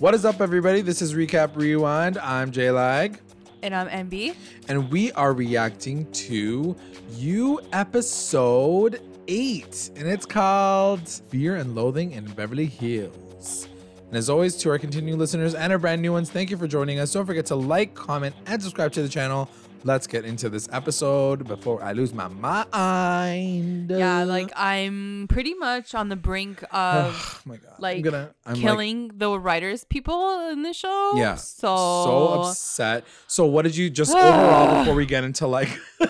What is up, everybody? This is Recap Rewind. I'm J Lag, And I'm MB. and we are reacting to You episode eight, and it's called Fear and Loathing in Beverly Hills. And as always, to our continuing listeners and our brand new ones, thank you for joining us. Don't forget to like, comment, and subscribe to the channel. Let's get into this episode before I lose my mind. Yeah, like I'm pretty much on the brink oh of my god, I'm like, gonna I'm like, killing the writers people in the show. Yeah. So, so upset. So what did you just overall before we get into like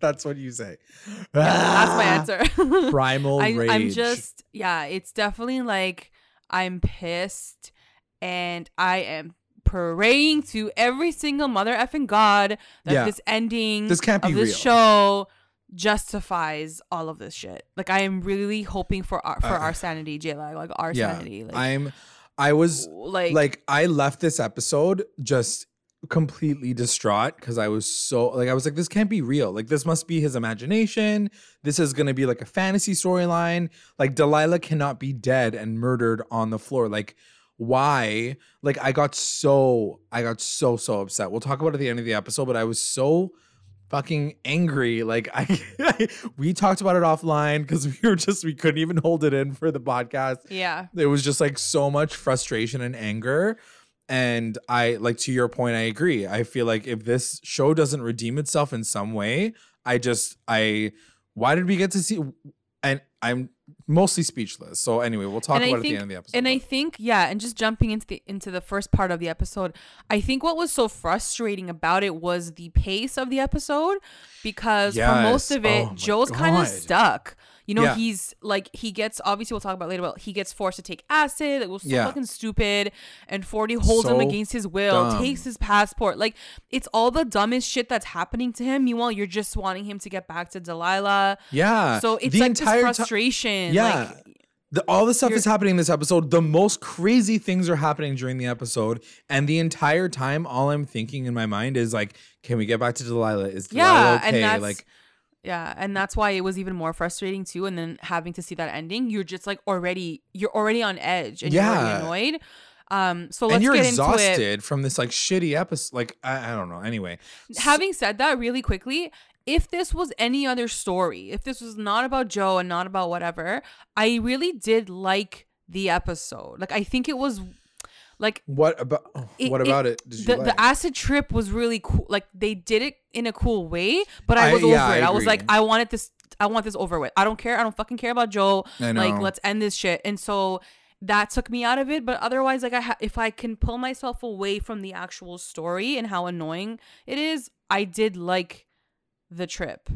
That's what you say. Yeah, that's my answer. Primal I, rage. I'm just yeah, it's definitely like I'm pissed and I am praying to every single mother effing god that Yeah. this ending This can't be of this real. show justifies all of this shit. Like I am really hoping for our for Uh, our sanity, J Lag, like our yeah. sanity. Like I'm I was like, like I left this episode just completely distraught because I was so like I was like this can't be real like this must be his imagination this is gonna be like a fantasy storyline like Delilah cannot be dead and murdered on the floor like why like I got so I got so so upset. We'll talk about it at the end of the episode but I was so fucking angry. Like I we talked about it offline because we were just we couldn't even hold it in for the podcast. Yeah. there was just like so much frustration and anger. And i like to your point i agree. I feel like if this show doesn't redeem itself in some way i just i why did we get to see and i'm mostly speechless. So anyway we'll talk And about it at the end of the episode And I think, yeah, and just jumping into the into the first part of the episode, I think what was so frustrating about it was the pace of the episode because for most of it, Oh Joe's kind of stuck. You know, Yeah. he's like he gets obviously we'll talk about later, but he gets forced to take acid. It was so Yeah. fucking stupid. And 40 holds him against his will, dumb. takes his passport. Like it's all the dumbest shit that's happening to him. Meanwhile, you're just wanting him to get back to Delilah. yeah So it's the like entire frustration. Yeah. Like The, all the stuff You're- is happening in this episode. The most crazy things are happening during the episode, and the entire time, all I'm thinking in my mind is like, "Can we get back to Delilah? Is Delilah Yeah, okay?" like, Yeah, and that's why it was even more frustrating too. And then having to see that ending, you're just like already you're already on edge and you're already annoyed. Um, so let's and you're get into it. exhausted from this like shitty episode. Like, I, I don't know. Anyway, Having said that, really quickly, if this was any other story, if this was not about Joe and not about whatever, I really did like the episode. Like I think it was like what about oh, It- what about it? Did you the, like? the acid trip was really cool. Like they did it in a cool way, but I I- was over yeah, it. I, was like, I wanted this. I want this over with. I don't care. I don't fucking care about Joe. I Like, let's end this shit. And so that took me out of it. But otherwise, like, I ha- if I can pull myself away from the actual story and how annoying it is, I did like the trip.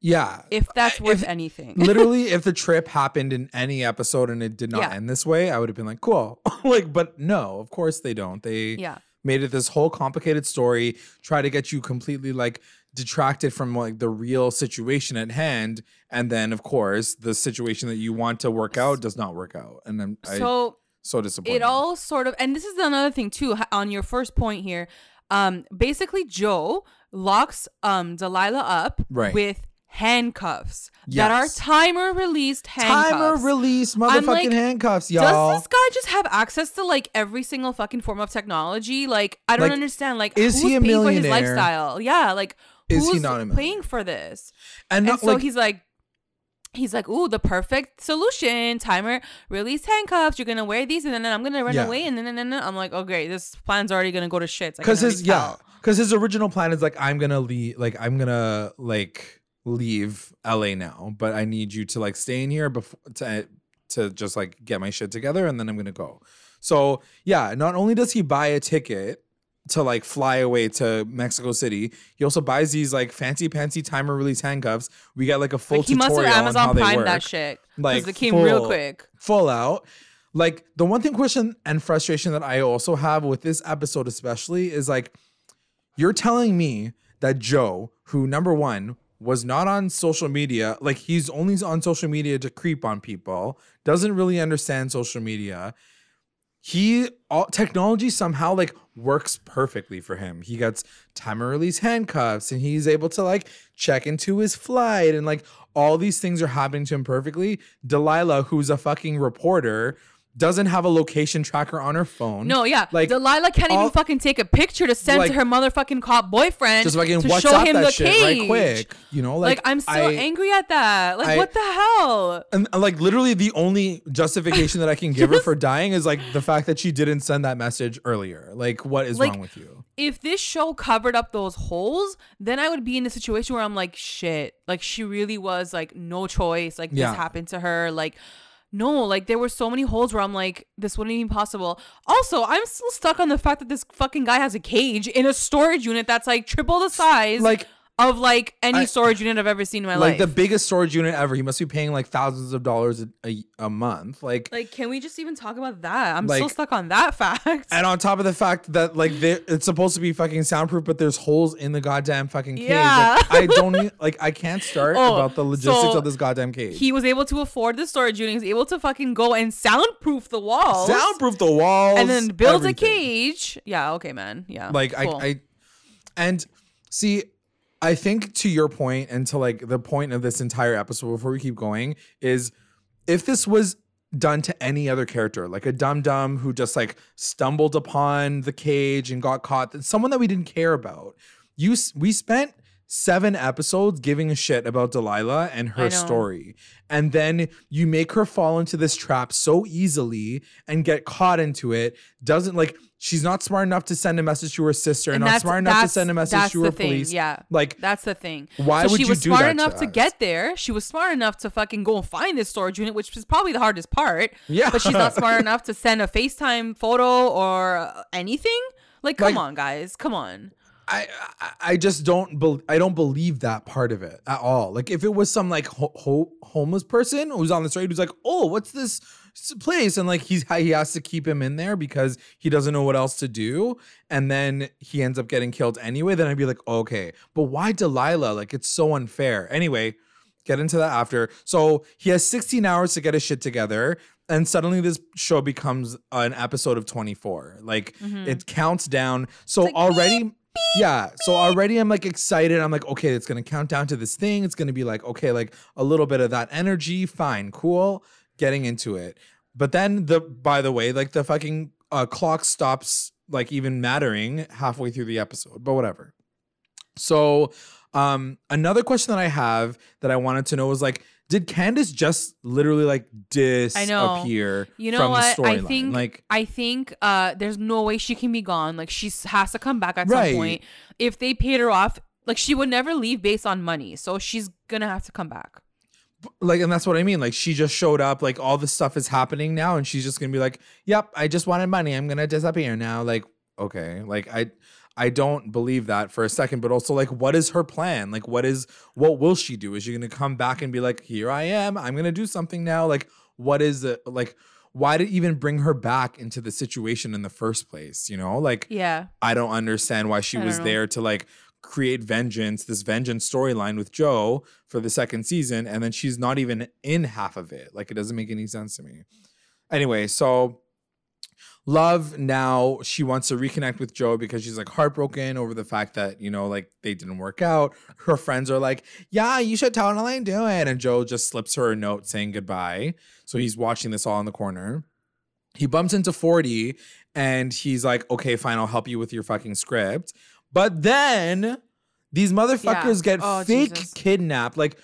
Yeah. If that's worth if- anything. Literally, if the trip happened in any episode and it did not Yeah. end this way, I would have been like, cool. like, but no, of course they don't. They yeah. made it this whole complicated story, try to get you completely like detracted from like the real situation at hand, and then of course the situation that you want to work out does not work out, and I'm I, So so disappointed. it all sort of and this is another thing too on your first point here um basically joe locks um delilah up Right. with handcuffs that are timer released handcuffs. Timer release motherfucking like, handcuffs, y'all. does this guy just have access to like every single fucking form of technology? Like i don't Like, understand like is he a paying for his millionaire? lifestyle? Yeah like Is he who's not a paying for this? And and so like he's like he's like ooh the perfect solution. Timer release handcuffs. You're gonna wear these and then i'm gonna run Yeah. away and then and then i'm like okay this plan's already gonna go to shit because his yeah because his original plan is like i'm gonna leave like i'm gonna like leave la now but i need you to like stay in here before to to just like get my shit together and then i'm gonna go so yeah not only does he buy a ticket to like fly away to Mexico City. He also buys these like fancy pantsy timer release handcuffs. We got like a full like he must have tutorial on how amazon they prime work that shit Like, because it came real quick full out. Like the one thing question and frustration that I also have with this episode especially is like you're telling me that Joe, who number one was not on social media, like he's only on social media to creep on people, doesn't really understand social media. He all technology somehow like works perfectly for him. He gets timer release handcuffs and he's able to like check into his flight and like all these things are happening to him perfectly. Delilah, who's a fucking reporter, doesn't have a location tracker on her phone. No, yeah. Like, Delilah can't all- even fucking take a picture to send Like- to her motherfucking cop boyfriend just fucking to WhatsApp show him that the shit cage. right quick. You know, Like, like, I'm so I- angry at that. Like I- what the hell? And like literally the only justification that I can give her for dying is like the fact that she didn't send that message earlier. Like, what is Like, wrong with you? If this show covered up those holes, then I would be in a situation where I'm like, shit. Like she really was like no choice. Like Yeah. this happened to her. Like no, like there were so many holes where I'm like, this wouldn't even be possible. Also, I'm still stuck on the fact that this fucking guy has a cage in a storage unit that's like triple the size Like, of like any I- storage unit I've ever seen in my like life. Like the biggest storage unit ever. He must be paying like thousands of dollars a, a, a month. Like, like, can we just even talk about that? I'm Like- still stuck on that fact. and on top of the fact that like it's supposed to be fucking soundproof, but there's holes in the goddamn fucking cage. Yeah. Like, I don't e- like. I can't start Oh, about the logistics so of this goddamn cage. he was able to afford the storage unit. He was able to fucking go and soundproof the walls. soundproof the walls and then build a cage. Yeah, okay, man. Yeah. like cool. I, I and see i think to your point and to like the point of this entire episode before we keep going is if this was done to any other character like a dum dum who just like stumbled upon the cage and got caught someone that we didn't care about you we spent seven episodes giving a shit about delilah and her story and then you make her fall into this trap so easily and get caught into it doesn't like she's not smart enough to send a message to her sister and, And not smart enough to send a message to the her thing, police yeah. like That's the thing. Why so would she you was do smart that enough to to, get there. She was smart enough to fucking go and find this storage unit, which is probably the hardest part. Yeah. But she's not smart enough to send a FaceTime photo or anything. Like, come Like- on, guys. Come on. I, I just don't bel I don't believe that part of it at all. Like if it was some like ho- ho- homeless person who's on the street who's like, oh, what's this place? And like he's he has to keep him in there because he doesn't know what else to do, and then he ends up getting killed anyway. Then I'd be like, okay, but why Delilah? Like it's so unfair. Anyway, get into that after. So he has 16 hours to get his shit together. And suddenly this show becomes an episode of 24. Like it counts down. So Mm-hmm. like, already yeah. So already I'm like excited. I'm like, okay, it's gonna count down to this thing. It's gonna be like, okay, like a little bit of that energy. Fine, cool. Getting into it. But then the by the way, like the fucking uh, clock stops like even mattering halfway through the episode. But whatever. So um another question that I have that I wanted to know was like, did Candace just literally like disappear You know from what? the I think Like I think uh there's no way she can be gone. Like she has to come back at Right. some point. If they paid her off, like she would never leave based on money. So she's gonna have to come back. like and that's what i mean like she just showed up like all this stuff is happening now and she's just gonna be like yep i just wanted money i'm gonna disappear now like okay like i i don't believe that for a second but also like what is her plan like what is what will she do is she gonna come back and be like here i am i'm gonna do something now like what is it like why did even bring her back into the situation in the first place you know like Yeah. I don't understand why she I was there to like create vengeance, this vengeance storyline with Joe for the second season, and then she's not even in half of it. Like it doesn't make any sense to me. Anyway, so Love now she wants to reconnect with Joe because she's like heartbroken over the fact that, you know, like they didn't work out. Her friends are like, Yeah, you should totally do it. And Joe just slips her a note saying goodbye. So he's watching this all in the corner. He bumps into 40 and he's like, okay, fine, I'll help you with your fucking script. But then these motherfuckers get Oh, fake Jesus. kidnapped. Like,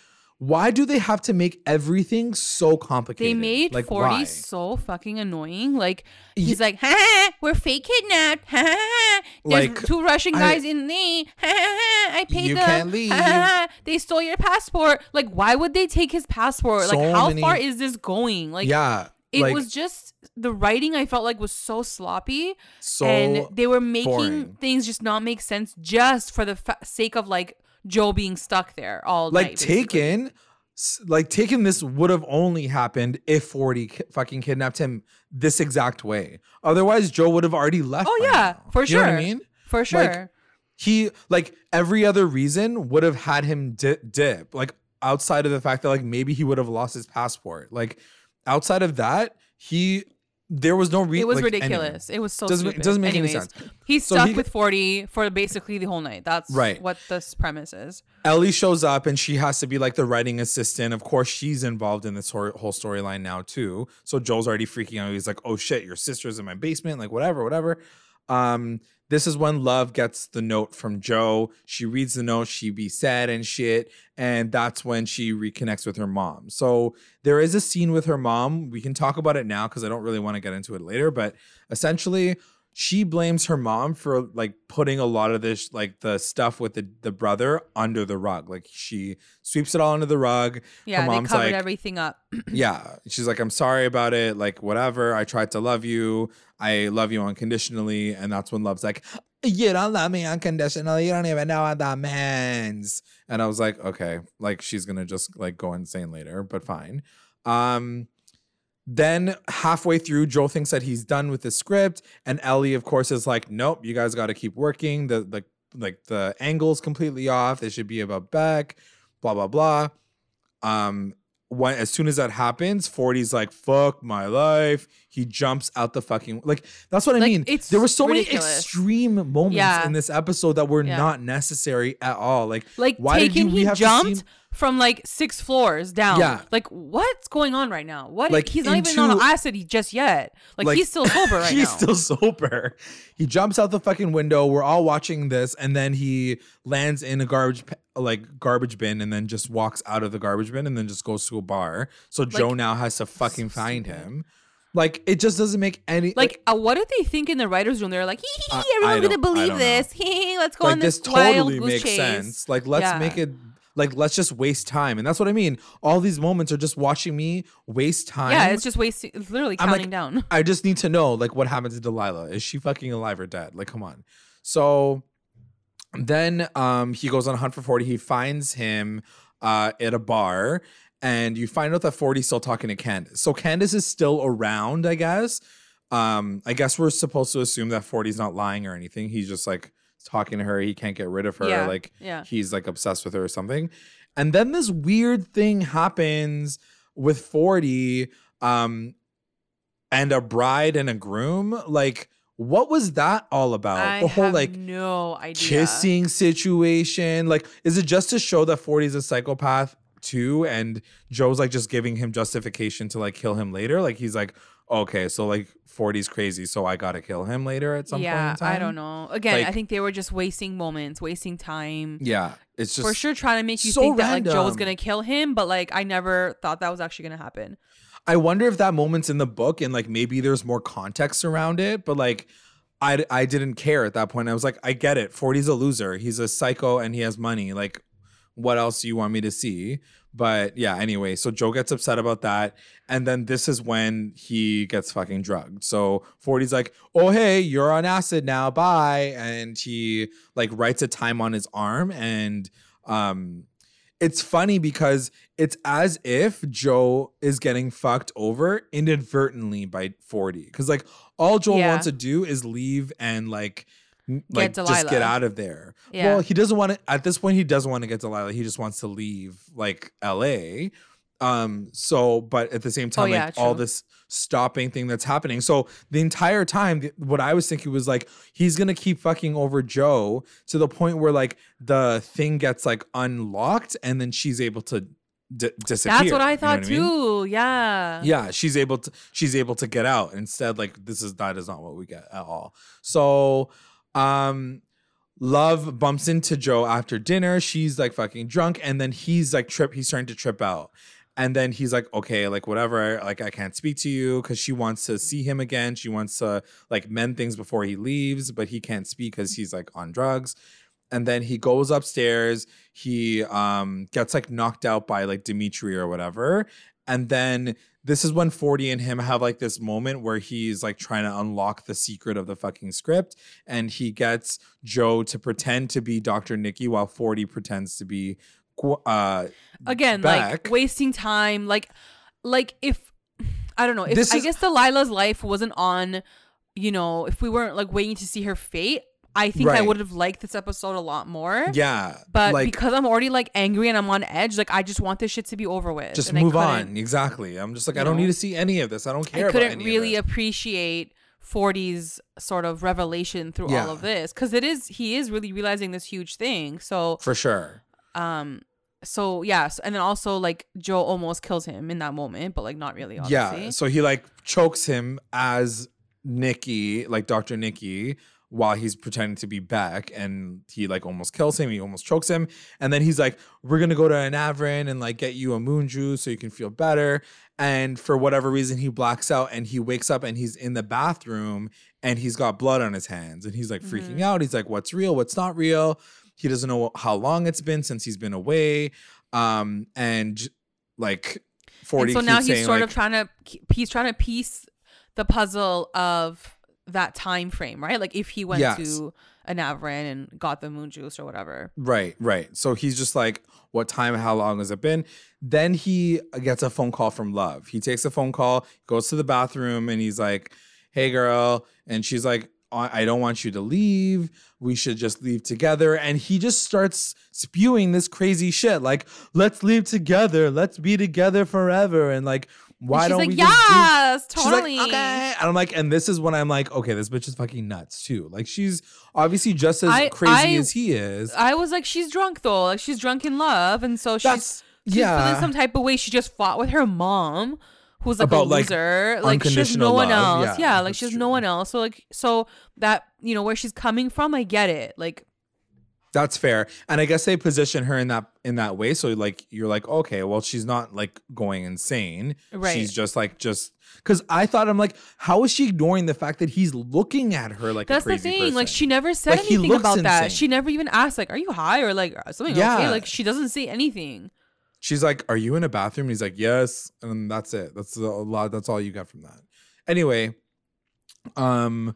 why do they have to make everything so complicated? They made like, 40 why? so fucking annoying. Like he's like, ha, ha, we're fake kidnapped. Ha, ha, ha. There's Like, two Russian I- guys in me. Ha, ha, ha. I paid You them. can't leave. Ha, ha, ha. They stole your passport. Like, why would they take his passport? So like, how many- far is this going? Like, yeah. it like, was just the writing. I felt like was so sloppy, so and they were making boring. things just not make sense just for the fa- sake of like Joe being stuck there all like night. taken like taken this would have only happened if 40 fucking kidnapped him this exact way otherwise joe would have already left Oh yeah, now. for You sure. know what i mean For sure. he like every other reason would have had him di- dip like outside of the fact that like maybe he would have lost his passport like outside of that he there was no reason. It was ridiculous. It was so Doesn't- it stupid. doesn't make any sense. He's So stuck he- with 40 for basically the whole night. That's Right. what this premise is. Ellie shows up and she has to be like the writing assistant. Of course, she's involved in this whole storyline now too. So Joe's already freaking out. He's like, "Oh shit, your sister's in my basement." Like whatever, whatever. Um, this is when Love gets the note from Joe. She reads the note. She be sad and shit, and that's when she reconnects with her mom. So there is a scene with her mom. We can talk about it now because I don't really want to get into it later. But essentially, she blames her mom for like putting a lot of this like the stuff with the the brother under the rug. Like she sweeps it all under the rug. Yeah, they mom's covered like- everything up. yeah she's like i'm sorry about it. Like whatever. I tried to love you. I love you unconditionally. And that's when love's like you don't love me unconditionally. You don't even know what that means. And i was like okay. Like she's gonna just like go insane later but fine. Um then halfway through, Joe thinks that he's done with the script, and Ellie, of course, is like, "Nope, you guys got to keep working. The the like the angle's completely off. They should be about Beck, blah blah blah." Um, when as soon as that happens, 40's like, "Fuck my life." He jumps out the fucking like. That's what I mean. it's there were so many extreme moments Yeah. in this episode that were Yeah. not necessary at all. Like, Like why did you- he jumped see- from like six floors down. Yeah. Like what's going on right now? What Like, he's not even on into- acid just yet. Like, Like, he's still sober right he's now. still sober. He jumps out the fucking window. We're all watching this, and then he lands in a garbage like garbage bin, and then just walks out of the garbage bin, and then just goes to a bar. So Joe now has to fucking find him. Like it just doesn't make any like, uh, what do they think in the writers' room? They're like, hee hee, I- hee, everyone's I gonna believe this. Hee hee, let's go like on this this, wild totally goose makes chase. sense. Like let's Yeah. make it like let's just waste time, and that's what I mean. All these moments are just watching me waste time. Yeah, it's just wasting. It's literally counting like, down. I just need to know like what happened to Delilah. Is she fucking alive or dead? Like, come on. So then um he goes on a hunt for 40. He finds him uh at a bar, and you find out that 40's still talking to Candace. So Candace is still around, I guess. Um, I guess we're supposed to assume that 40's not lying or anything. He's just like talking to her. He can't get rid of her. Yeah, Like yeah. he's like obsessed with her or something. And then this weird thing happens with 40 um and a bride and a groom. Like, what was that all about? I the whole like no idea. kissing situation. Like, is it just to show that 40 is a psychopath too? And Joe's like just giving him justification to like kill him later. Like he's like, okay, so like 40's crazy, so I gotta kill him later at some yeah, point in time. I don't know. Again, I think they were just wasting moments, wasting time. Yeah. It's just For sure, trying to make you so think that like Joe was gonna kill him, but like I never thought that was actually gonna happen. I wonder if that moment's in the book and like maybe there's more context around it, but like I, I didn't care at that point. I was like, I get it. 40's a loser. He's a psycho and he has money. Like, what else do you want me to see? But yeah, anyway, so Joe gets upset about that. And then this is when he gets fucking drugged. So 40's like, oh, hey, you're on acid now. Bye. And he like writes a time on his arm. And um, it's funny because it's as if Joe is getting fucked over inadvertently by 40. Cause like all Joe Yeah. wants to do is leave and like, like just get out of there. Yeah. Well, he doesn't want to at this point he doesn't want to get Delilah. He just wants to leave like LA. Um so but at the same time Oh, yeah, like all this stopping thing that's happening. So the entire time what I was thinking was like he's going to keep fucking over Joe to the point where like the thing gets like unlocked and then she's able to d- disappear. That's what I You know thought I mean? too. Yeah. Yeah, she's able to she's able to get out. Instead, like this is that is not what we get at all. So um Love bumps into Joe after dinner. She's like fucking drunk, and then he's like trip. He's starting to trip out, and then he's like, "Okay, like whatever. Like I can't speak to you because she wants to see him again. She wants to like mend things before he leaves, but he can't speak because he's like on drugs." And then he goes upstairs. He um gets like knocked out by like Dimitri or whatever, and then this is when 40 and him have like this moment where he's like trying to unlock the secret of the fucking script and he gets Joe to pretend to be Dr. Nicky while 40 pretends to be uh Again, Beck. like wasting time. Like, like if I don't know. If This I is- guess Delilah's life wasn't on, you know, if we weren't like waiting to see her fate. I think I would have liked this episode a lot more. Yeah. But like because I'm already like angry and I'm on edge, like I just want this shit to be over with. just move on. Exactly. I'm just like, I don't know, need to see any of this. I don't care I about couldn't any really of it. appreciate 40's sort of revelation through Yeah. all of this because it is he is really realizing this huge thing. So For sure. um so yes, and then also like Joe almost kills him in that moment, but like not really. Obviously. Yeah. So he like chokes him as Nicky, like Dr. Nicky, while he's pretending to be Beck, and he like almost kills him. He almost chokes him, and then he's like, "We're gonna go to Anavrin and like get you a moon juice so you can feel better." And for whatever reason, he blacks out and he wakes up and he's in the bathroom and he's got blood on his hands and he's like freaking Mhm. out. He's like, "What's real? What's not real?" He doesn't know how long it's been since he's been away. Um, and like. 40 And so now he's saying, sort like, of trying to he's trying to piece the puzzle of that time frame, right? Like if he went Yes. to Anavrin and got the moon juice or whatever. Right, right. So he's just like, what time, how long has it been? Then he gets a phone call from Love. He takes a phone call, goes to the bathroom, and he's like, hey, girl. And she's like, I I don't want you to leave. We should just leave together. And he just starts spewing this crazy shit like, let's leave together. Let's be together forever. And like, why don't like, we do yes, She's totally. like, okay. And I'm like, and this is when I'm like, okay, this bitch is fucking nuts too. Like, she's obviously just as I- crazy I- as he is. I was like, she's drunk though. Like she's drunk in love, and so she's That's she's yeah. feeling some type of way. She just fought with her mom, who's like About, a loser. Like, she has no unconditional one else. Yeah, Yeah, like she has true. no one else. So like, so that you know where she's coming from, I get it. Like, That's fair. And I guess they position her in that in that way. So like you're like, okay, well, she's not like going insane. Right. She's just like just because I thought I'm like, how is she ignoring the fact that he's looking at her like that's the thing. person? Like she never said Like, anything about that. insane. She never even asked like, "Are you high?" or like something Yeah. okay. Like she doesn't say anything. She's like, "Are you in a bathroom?" And he's like, "Yes," and that's it. That's a lot. That's all you got from that. Anyway, um,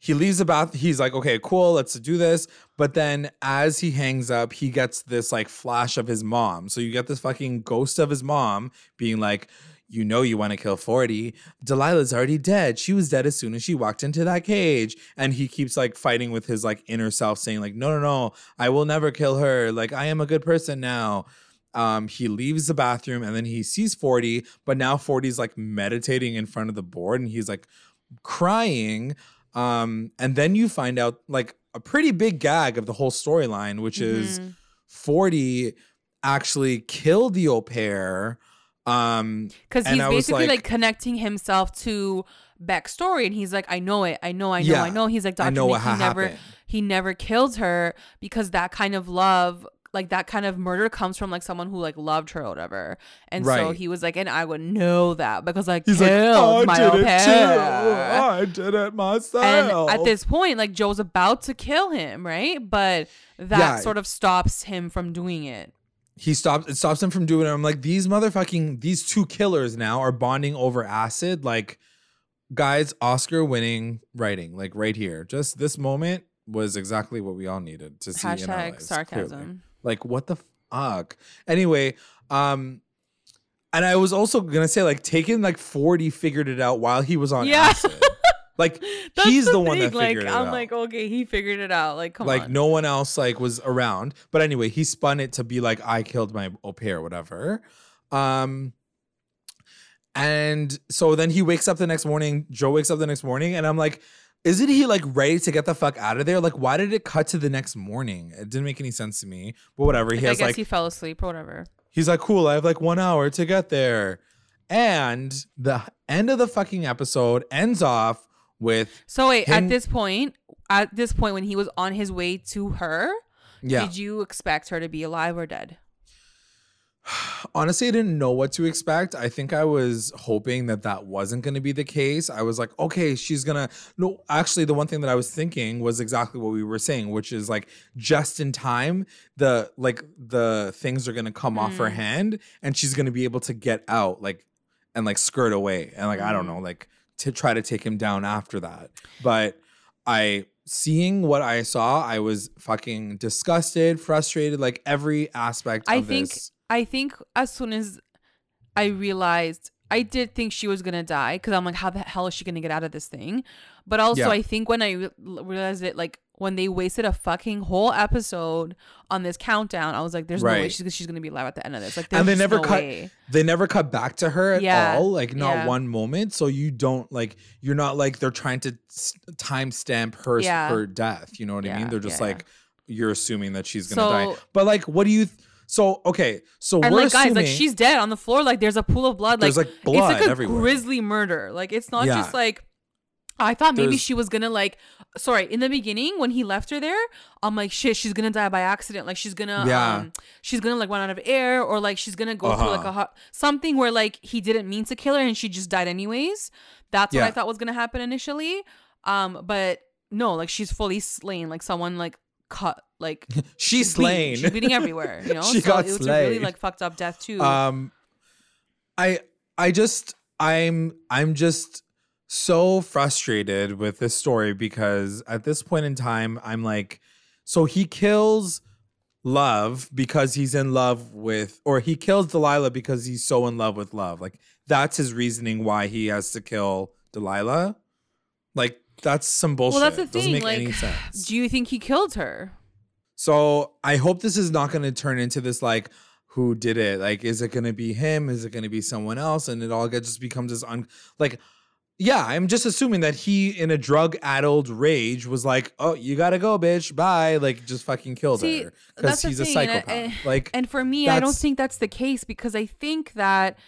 he leaves the bath. He's like, "Okay, cool, let's do this." But then, as he hangs up, he gets this like flash of his mom. So you get this fucking ghost of his mom being like. You know you want to kill 40. Delilah's already dead. She was dead as soon as she walked into that cage. And he keeps like fighting with his like inner self, saying, like, no, no, no, I will never kill her. Like, I am a good person now um he leaves the bathroom and then he sees 40 but now 40's like meditating in front of the board and he's like crying um and then you find out like a pretty big gag of the whole storyline which is Mhm. 40 actually killed the au pair um because he's basically like, like- connecting himself to backstory, and he's like, "I know it. I know. I know. Yeah, I know." He's like, I "Doctor know Nick, what he never, happened. he never killed her because that kind of love." Like that kind of murder comes from like someone who like loved her or whatever, and so he was like, and I would know that because I he's like killed I my did it pair." too I did it myself And at this point, like Joe's about to kill him, right? But that Yeah. sort of stops him from doing it. he stops it stops him from doing it. I'm like, these motherfucking these two killers now are bonding over acid. Like, guys, Oscar winning writing, like right here. Just this moment was exactly what we all needed to see in our Hashtag lives, clearly. Like, what the fuck? Anyway, um, and I was also gonna say, like, taking like 40 figured it out while he was on Yeah. acid. Like he's the, one thing, that figured like, it I'm out. like, okay, he figured it out. Like, come like on. Like no one else like was around but anyway he spun it to be like i killed my au pair whatever um and so then he wakes up the next morning joe wakes up the next morning and i'm like isn't he like ready to get the fuck out of there? Like why did it cut to the next morning? It didn't make any sense to me but whatever. He I has guess like he fell asleep or whatever. he's like cool i have like one hour to get there. And the end of the fucking episode ends off with So wait, Him- at this point, at this point when he was on his way to her, yeah. did you expect her to be alive or dead? honestly i didn't know what to expect i think i was hoping that that wasn't going to be the case i was like okay she's gonna no actually the one thing that i was thinking was exactly what we were saying which is like just in time the like the things are gonna come off her Mm. hand and she's gonna be able to get out like and like skirt away and like i don't Mm. know like to try to take him down after that but i seeing what i saw i was fucking disgusted frustrated like every aspect I of think this I think as soon as I realized I did think she was gonna die because I'm like, how the hell is she gonna get out of this thing? But also, Yeah. I think when I re- realized it, like when they wasted a fucking whole episode on this countdown, I was like, there's no way she's, she's gonna be alive at the end of this. Like, and they never no cut way. they never cut back to her at Yeah, all like not yeah. one moment so you don't like you're not like they're trying to timestamp her her death you know what i mean they're just like you're assuming that she's gonna die but like what do you th- so okay so And we're like, guys, like she's dead on the floor. Like, there's a pool of blood. Like, There's, like, blood it's like a everywhere. grisly murder. Like, it's not Yeah. just like. I thought maybe There's- she was gonna like, sorry, in the beginning when he left her there, I'm like, shit, she's gonna die by accident. Like she's gonna, Yeah. um, she's gonna like run out of air, or like she's gonna go through like Uh-huh. a hot, something where like he didn't mean to kill her and she just died anyways. That's what I thought was gonna happen initially. Um, but no, like she's fully slain. Like someone like cut, like she's slain She's bleeding everywhere. You know, She so got it was a really like fucked up death too. um i i just i'm i'm just so frustrated with this story because at this point in time i'm like so he kills love because he's in love with or he kills delilah because he's so in love with love like that's his reasoning why he has to kill delilah like that's some bullshit well, that's the thing. make Like, any sense do you think he killed her? so I hope this is not going to turn into this like who did it? Like, is it going to be him? Is it going to be someone else? And it all just becomes this un like, yeah. I'm just assuming that he, in a drug-addled rage, was like, "Oh, you gotta go, bitch. Bye." Like, just fucking killed See, her that's because he's a thing, and I- psychopath. like, And for me, I don't think that's the case because I think that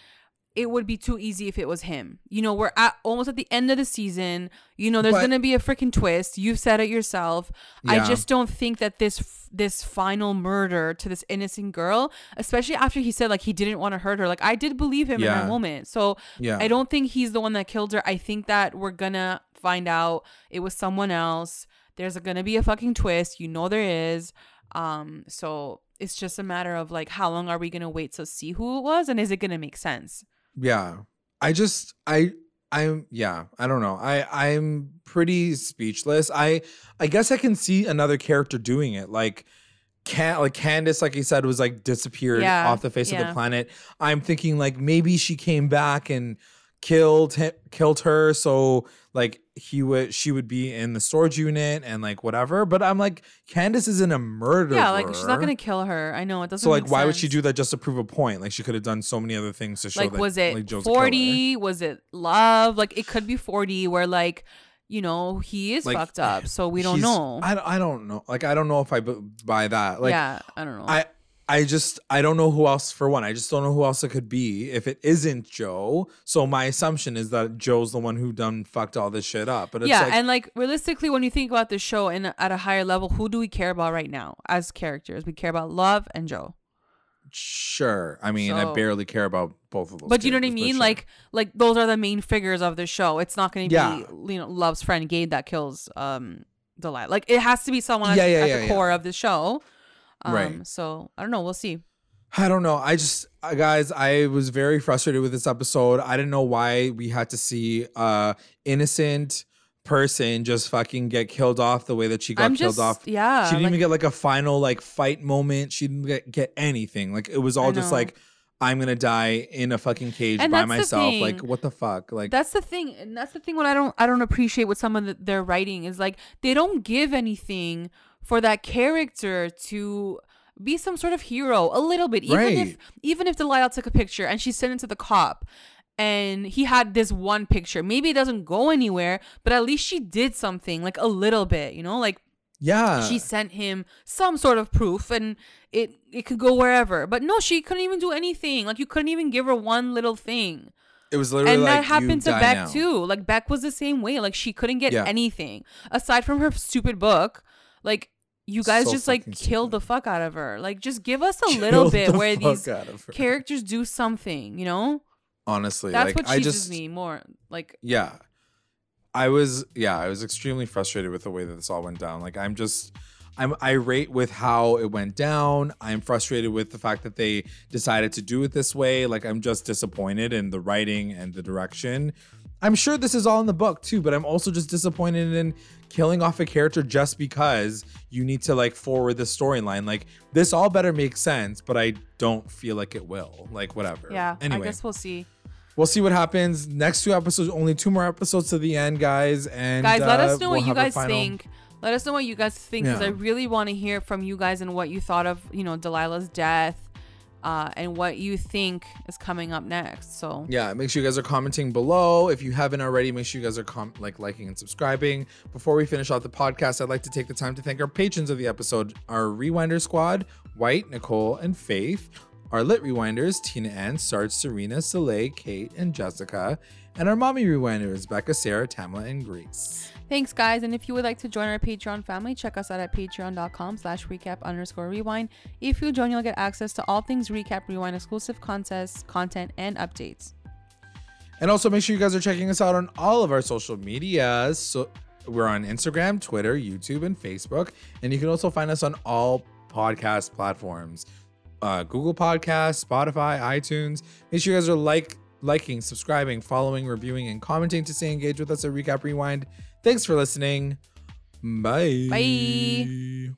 it would be too easy if it was him. You know, we're at almost at the end of the season. You know, there's But- gonna be a freaking twist. You've said it yourself. I just don't think that this this final murder to this innocent girl, especially after he said like he didn't want to hurt her. Like I did believe him in that moment. So yeah, I don't think he's the one that killed her. I think that we're gonna find out it was someone else. There's gonna be a fucking twist. You know there is. Um, so it's just a matter of like how long are we gonna wait to see who it was and is it gonna make sense? Yeah. I just, I, I'm, yeah. I don't know. I, I'm pretty speechless. I, I guess I can see another character doing it, like. Can like Candace, like you said, was like disappeared Yeah, off the face of the planet. I'm thinking like maybe she came back and killed him, killed her, so like he would she would be in the storage unit and like whatever. But I'm like Candace isn't a murderer. Yeah, like she's not gonna kill her. I know it doesn't. So like, why would she do that just to prove a point? Like she could have done so many other things to show Like, that. was it like, Joe's a killer. forty? Was it love? Like, it could be forty, where like, you know, he is Like, fucked up, so we don't know. I, don't- I don't know. Like I don't know if I b- buy that. Like yeah, I don't know. I I just I don't know who else for one. I just don't know who else it could be if it isn't Joe. So my assumption is that Joe's the one who done fucked all this shit up. But it's yeah, like and like realistically, when you think about the show and at a higher level, who do we care about right now as characters? We care about Love and Joe. sure. I mean, I barely care about both of those. But you know what I mean? sure. Like, like those are the main figures of the show. It's not going to Yeah. be you know Love's friend Gabe that kills um Delilah. Like, it has to be someone at, Yeah, at yeah, the yeah. core of the show. Um, Right. So I don't know. We'll see. I don't know. I just uh, guys, I was very frustrated with this episode. I didn't know why we had to see uh innocent person just fucking get killed off the way that she got I'm killed just off. yeah. she didn't like- even get like a final like fight moment. She didn't get, get anything. Like it was all just like I'm gonna die in a fucking cage And by myself. Like what the fuck? Like that's the thing and that's the thing what i don't i don't appreciate with some of the, their writing is like they don't give anything for that character to be some sort of hero a little bit even if even if delilah took a picture and she sent it to the cop and he had this one picture maybe it doesn't go anywhere but at least she did something like a little bit you know like yeah. she sent him some sort of proof and it it could go wherever but no she couldn't even do anything like you couldn't even give her one little thing it was literally and like that happened to Beck now. too. Like Beck was the same way. Like she couldn't get Yeah. anything aside from her stupid book. Like you guys So just like killed the fuck out of her. Like just give us a little bit the where these out of her. characters do something. You know, Honestly, that's like what I just me more. Like yeah i was yeah i was extremely frustrated with the way that this all went down like i'm just i'm irate with how it went down i'm frustrated with the fact that they decided to do it this way like i'm just disappointed in the writing and the direction i'm sure this is all in the book too but i'm also just disappointed in killing off a character just because you need to like forward the storyline like this all better make sense but i don't feel like it will like whatever yeah, anyway I guess we'll see. we'll see what happens. Next two episodes, only two more episodes to the end, guys. And guys, let uh, us know we'll what you guys final- think. Let us know what you guys think because Yeah. I really want to hear from you guys and what you thought of, you know, Delilah's death, uh, and what you think is coming up next. So Yeah, make sure you guys are commenting below. If you haven't already, make sure you guys are com- like liking and subscribing. Before we finish off the podcast, I'd like to take the time to thank our patrons of the episode, our Rewinder squad, White, Nicole, and Faith. Our lit rewinders, Tina Ann, Sarge, Serena, Soleil, Kate, and Jessica. And our mommy rewinders, Becca, Sarah, Tamla, and Grace. Thanks, guys. And if you would like to join our Patreon family, check us out at patreon.com slash recap underscore rewind. If you join, you'll get access to all things recap rewind exclusive contests, content, and updates. And also make sure you guys are checking us out on all of our social medias. So we're on Instagram, Twitter, YouTube, and Facebook. And you can also find us on all podcast platforms. Uh, Google Podcasts, Spotify, iTunes. Make sure you guys are like, liking, subscribing, following, reviewing, and commenting to stay engaged with us at Recap Rewind. Thanks for listening. Bye. Bye.